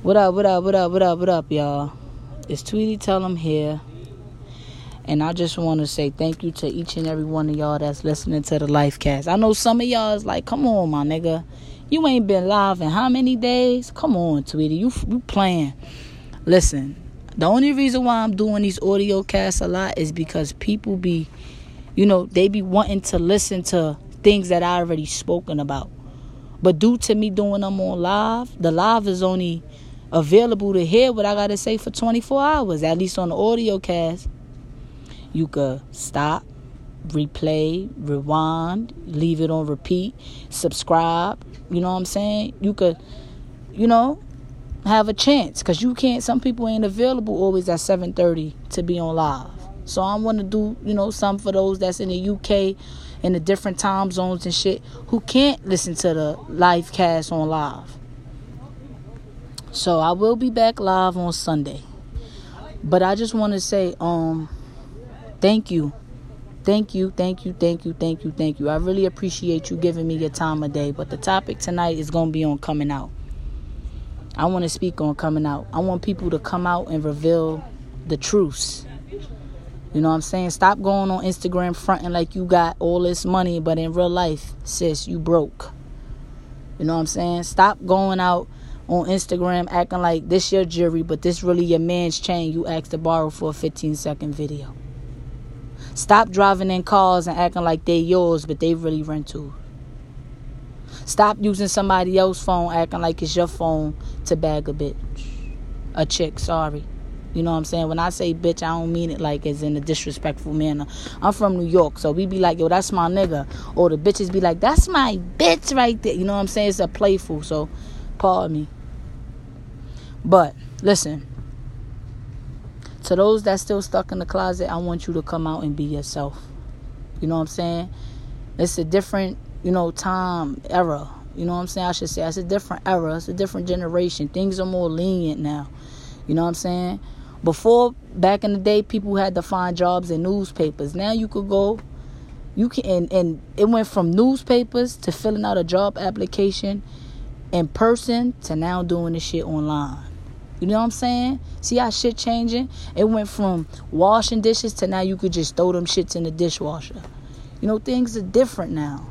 What up, what up, what up, what up, what up, y'all? It's Tweety Tell 'em here. And I just want to say thank you to each and every one of y'all that's listening to the Lifecast. I know some of y'all is like, come on, my nigga. You ain't been live in how many days? Come on, Tweety. You, you playing. Listen, the only reason why I'm doing these audio casts a lot is because people be, you know, they be wanting to listen to things that I already spoken about. But due to me doing them on live, the live is only available to hear what I gotta say for 24 hours, at least on the audio cast. You could stop, replay, rewind, leave it on repeat, subscribe. You know what I'm saying? You could, you know, have a chance because you can't. Some people ain't available always at 7:30 to be on live. So I want to do, you know, some for those that's in the UK in the different time zones and shit who can't listen to the live cast on live. So I will be back live on Sunday. But I just want to say um thank you. Thank you, thank you, thank you, thank you, thank you. I really appreciate you giving me your time of day. But the topic tonight is going to be on coming out. I want to speak on coming out. I want people to come out and reveal the truths. You know what I'm saying? Stop going on Instagram fronting like you got all this money, but in real life, sis, you broke. You know what I'm saying? Stop going out on Instagram acting like this your jewelry, but this really your man's chain you asked to borrow for a 15 second video. Stop driving in cars and acting like they yours, but they really rental. Stop using somebody else's phone acting like it's your phone to bag a bitch. A chick, sorry. You know what I'm saying? When I say bitch, I don't mean it like it's in a disrespectful manner. I'm from New York, so we be like, yo, that's my nigga. Or the bitches be like, that's my bitch right there. You know what I'm saying? It's a playful, so pardon me. But listen, to those that still stuck in the closet, I want you to come out and be yourself. You know what I'm saying? It's a different, you know, time era. You know what I'm saying? I should say it's a different era. It's a different generation. Things are more lenient now. You know what I'm saying? Before, back in the day, people had to find jobs in newspapers. Now you could go, you can, and, and it went from newspapers to filling out a job application in person to now doing the shit online. You know what I'm saying? See how shit changing? It went from washing dishes to now you could just throw them shits in the dishwasher. You know, things are different now.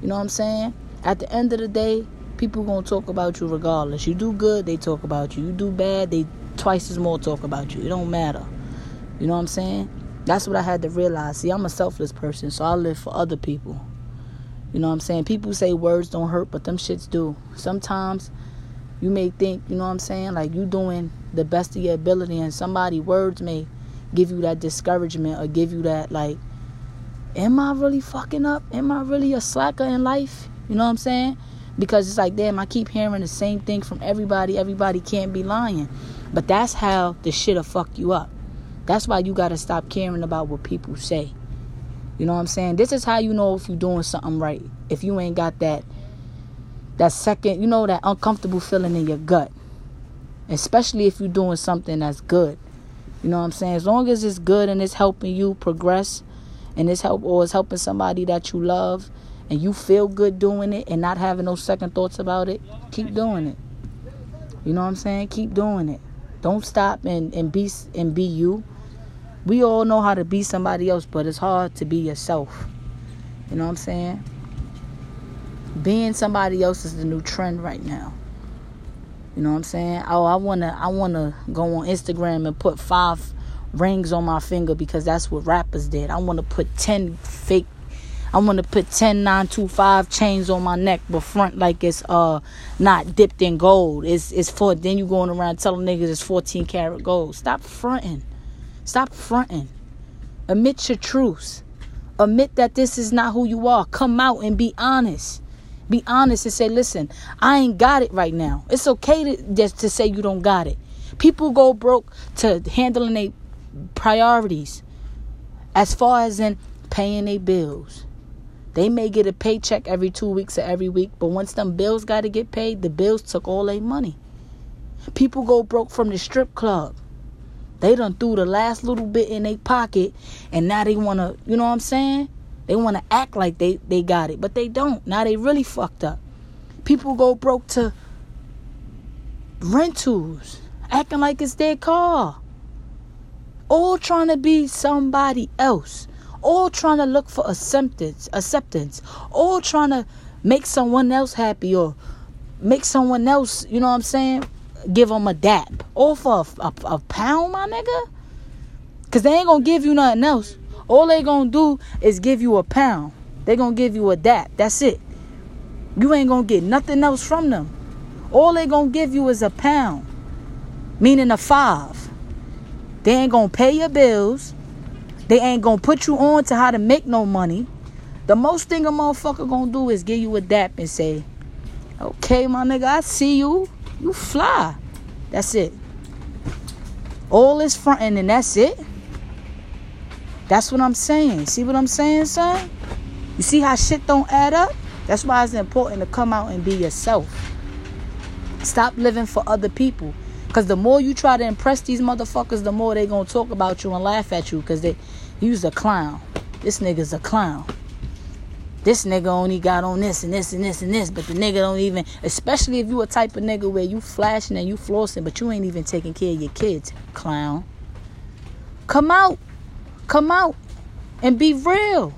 You know what I'm saying? At the end of the day, people gonna talk about you regardless. You do good, they talk about you. You do bad, they twice as more talk about you. It don't matter. You know what I'm saying? That's what I had to realize. See, I'm a selfless person, so I live for other people. You know what I'm saying? People say words don't hurt, but them shits do. Sometimes you may think, you know what I'm saying, like you doing the best of your ability and somebody words may give you that discouragement or give you that like am I really fucking up? Am I really a slacker in life? You know what I'm saying? Because it's like, damn, I keep hearing the same thing from everybody. Everybody can't be lying. But that's how the shit'll fuck you up. That's why you gotta stop caring about what people say. You know what I'm saying? This is how you know if you're doing something right. If you ain't got that that second, you know, that uncomfortable feeling in your gut. Especially if you're doing something that's good. You know what I'm saying? As long as it's good and it's helping you progress and it's help or it's helping somebody that you love and you feel good doing it and not having no second thoughts about it, keep doing it. You know what I'm saying? Keep doing it. Don't stop and, and be and be you. We all know how to be somebody else, but it's hard to be yourself. You know what I'm saying? Being somebody else is the new trend right now. You know what I'm saying? Oh, I wanna I wanna go on Instagram and put five rings on my finger because that's what rappers did. I wanna put ten fake I want to put ten nine two five chains on my neck, but front like it's uh not dipped in gold. It's it's for then you going around telling niggas it's 14 karat gold. Stop fronting. Stop fronting. Admit your truths. Admit that this is not who you are. Come out and be honest. Be honest and say, listen, I ain't got it right now. It's okay to just to say you don't got it. People go broke to handling their priorities. As far as in paying their bills. They may get a paycheck every two weeks or every week, but once them bills got to get paid, the bills took all their money. People go broke from the strip club. They done threw the last little bit in their pocket, and now they want to, you know what I'm saying? They want to act like they, they got it, but they don't. Now they really fucked up. People go broke to rentals, acting like it's their car. All trying to be somebody else. All trying to look for acceptance, acceptance. All trying to make someone else happy or make someone else, you know what I'm saying? Give them a dap. All for a, a, a pound, my nigga? Because they ain't going to give you nothing else. All they to do is give you a pound. they to give you a dap. That's it. You ain't to get nothing else from them. All they to give you is a pound, meaning a five. They ain't to pay your bills. They ain't to put you on to how to make no money. The most thing a motherfucker to do is give you a dap and say, okay, my nigga, I see you. You fly. That's it. All is fronting and that's it. That's what I'm saying. See what I'm saying, son? You see how shit don't add up? That's why it's important to come out and be yourself. Stop living for other people. Because the more you try to impress these motherfuckers, the more they to talk about you and laugh at you because they use a clown. This nigga's a clown. This nigga only got on this and this and this and this, but the nigga don't even, especially if you a type of nigga where you flashing and you flossing, but you ain't even taking care of your kids, clown. Come out. Come out and be real.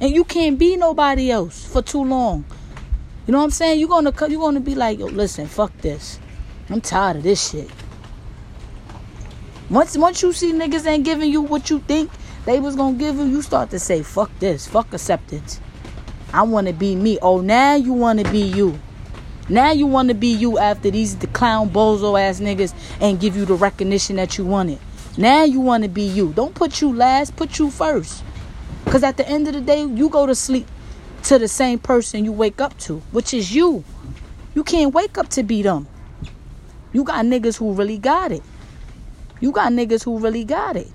And you can't be nobody else for too long. You know what I'm saying? You're gonna you're gonna be like, Yo, listen, fuck this. I'm tired of this shit. Once once you see niggas ain't giving you what you think they was gonna give you, you start to say, fuck this, fuck acceptance. I wanna be me. Oh, now you wanna be you. Now you wanna be you after these the clown bozo ass niggas and give you the recognition that you wanted. Now you want to be you. Don't put you last, put you first. Because at the end of the day, you go to sleep to the same person you wake up to, which is you. You can't wake up to be them. You got niggas who really got it. You got niggas who really got it.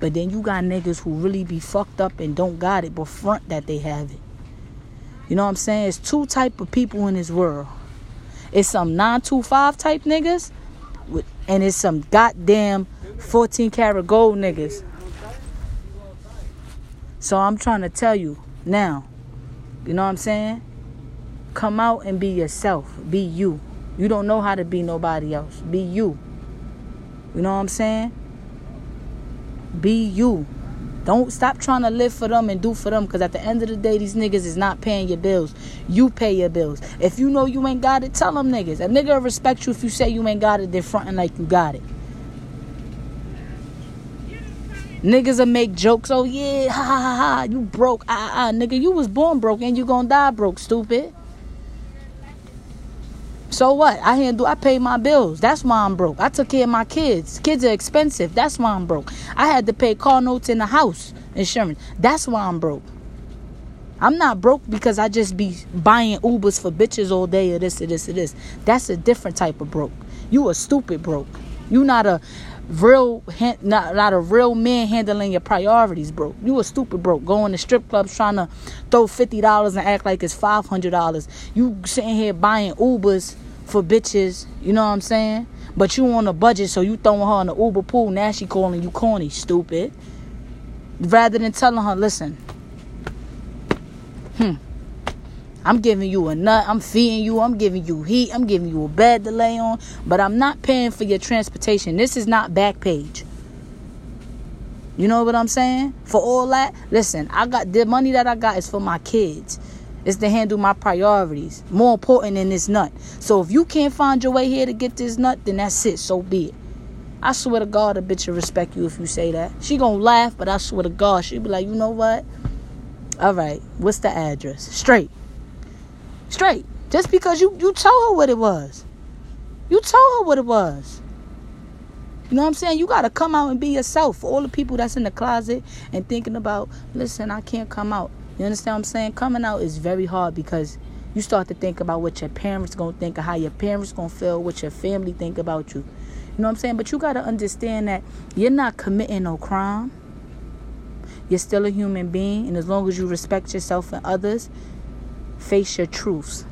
But then you got niggas who really be fucked up and don't got it, but front that they have it. You know what I'm saying? It's two type of people in this world. It's some 925 type niggas, and it's some goddamn 14 karat gold niggas. So I'm trying to tell you now, you know what I'm saying? Come out and be yourself. Be you. You don't know how to be nobody else. Be you. You know what I'm saying? Be you. Don't stop trying to live for them and do for them because at the end of the day, these niggas is not paying your bills. You pay your bills. If you know you ain't got it, tell them niggas. A nigga respect you if you say you ain't got it, then fronting like you got it. Niggas will make jokes. Oh yeah, ha ha ha ha. You broke. Ah ah, nigga. You was born broke and you gonna die broke, stupid. So what? I handle. I pay my bills. That's why I'm broke. I took care of my kids. Kids are expensive. That's why I'm broke. I had to pay car notes in the house insurance. That's why I'm broke. I'm not broke because I just be buying Ubers for bitches all day or this or this or this. That's a different type of broke. You a stupid broke. You not a real not not a real man handling your priorities, bro. You a stupid broke going to strip clubs trying to throw fifty dollars and act like it's five hundred dollars. You sitting here buying Ubers for bitches, you know what I'm saying? But you on a budget, so you throwing her in the Uber pool. Now she calling you corny, stupid. Rather than telling her, listen, hmm. I'm giving you a nut. I'm feeding you. I'm giving you heat. I'm giving you a bed to lay on. But I'm not paying for your transportation. This is not Backpage. You know what I'm saying? For all that, listen, I got the money that I got is for my kids. It's to handle my priorities. More important than this nut. So if you can't find your way here to get this nut, then that's it. So be it. I swear to God, a bitch will respect you if you say that. She gonna laugh, but I swear to God, she'll be like, you know what? All right, what's the address? Straight. Straight. Just because you, you told her what it was. You told her what it was. You know what I'm saying? You got to come out and be yourself. For all the people that's in the closet and thinking about, listen, I can't come out. You understand what I'm saying? Coming out is very hard because you start to think about what your parents going to think of how your parents going to feel, what your family think about you. You know what I'm saying? But you got to understand that you're not committing no crime. You're still a human being. And as long as you respect yourself and others, face your truths.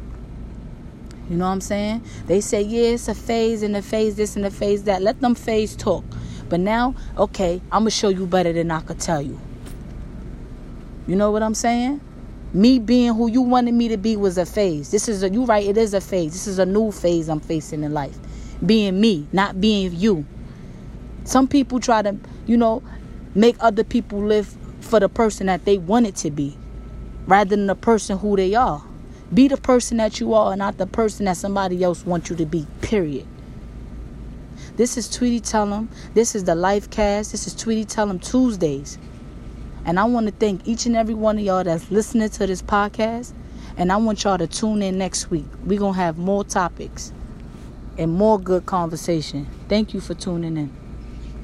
You know what I'm saying? They say, yeah, it's a phase and a phase this and a phase that. Let them phase talk. But now, okay, I'm going to show you better than I could tell you. You know what I'm saying? Me being who you wanted me to be was a phase. This is a, you right, it is a phase. This is a new phase I'm facing in life. being me, not being you. Some people try to, you know, make other people live for the person that they wanted to be rather than the person who they are. Be the person that you are and not the person that somebody else wants you to be, period. This is Tweety Tell 'em. This is the Life Cast. This is Tweety Tell 'em Tuesdays. And I want to thank each and every one of y'all that's listening to this podcast. And I want y'all to tune in next week. We're going to have more topics and more good conversation. Thank you for tuning in.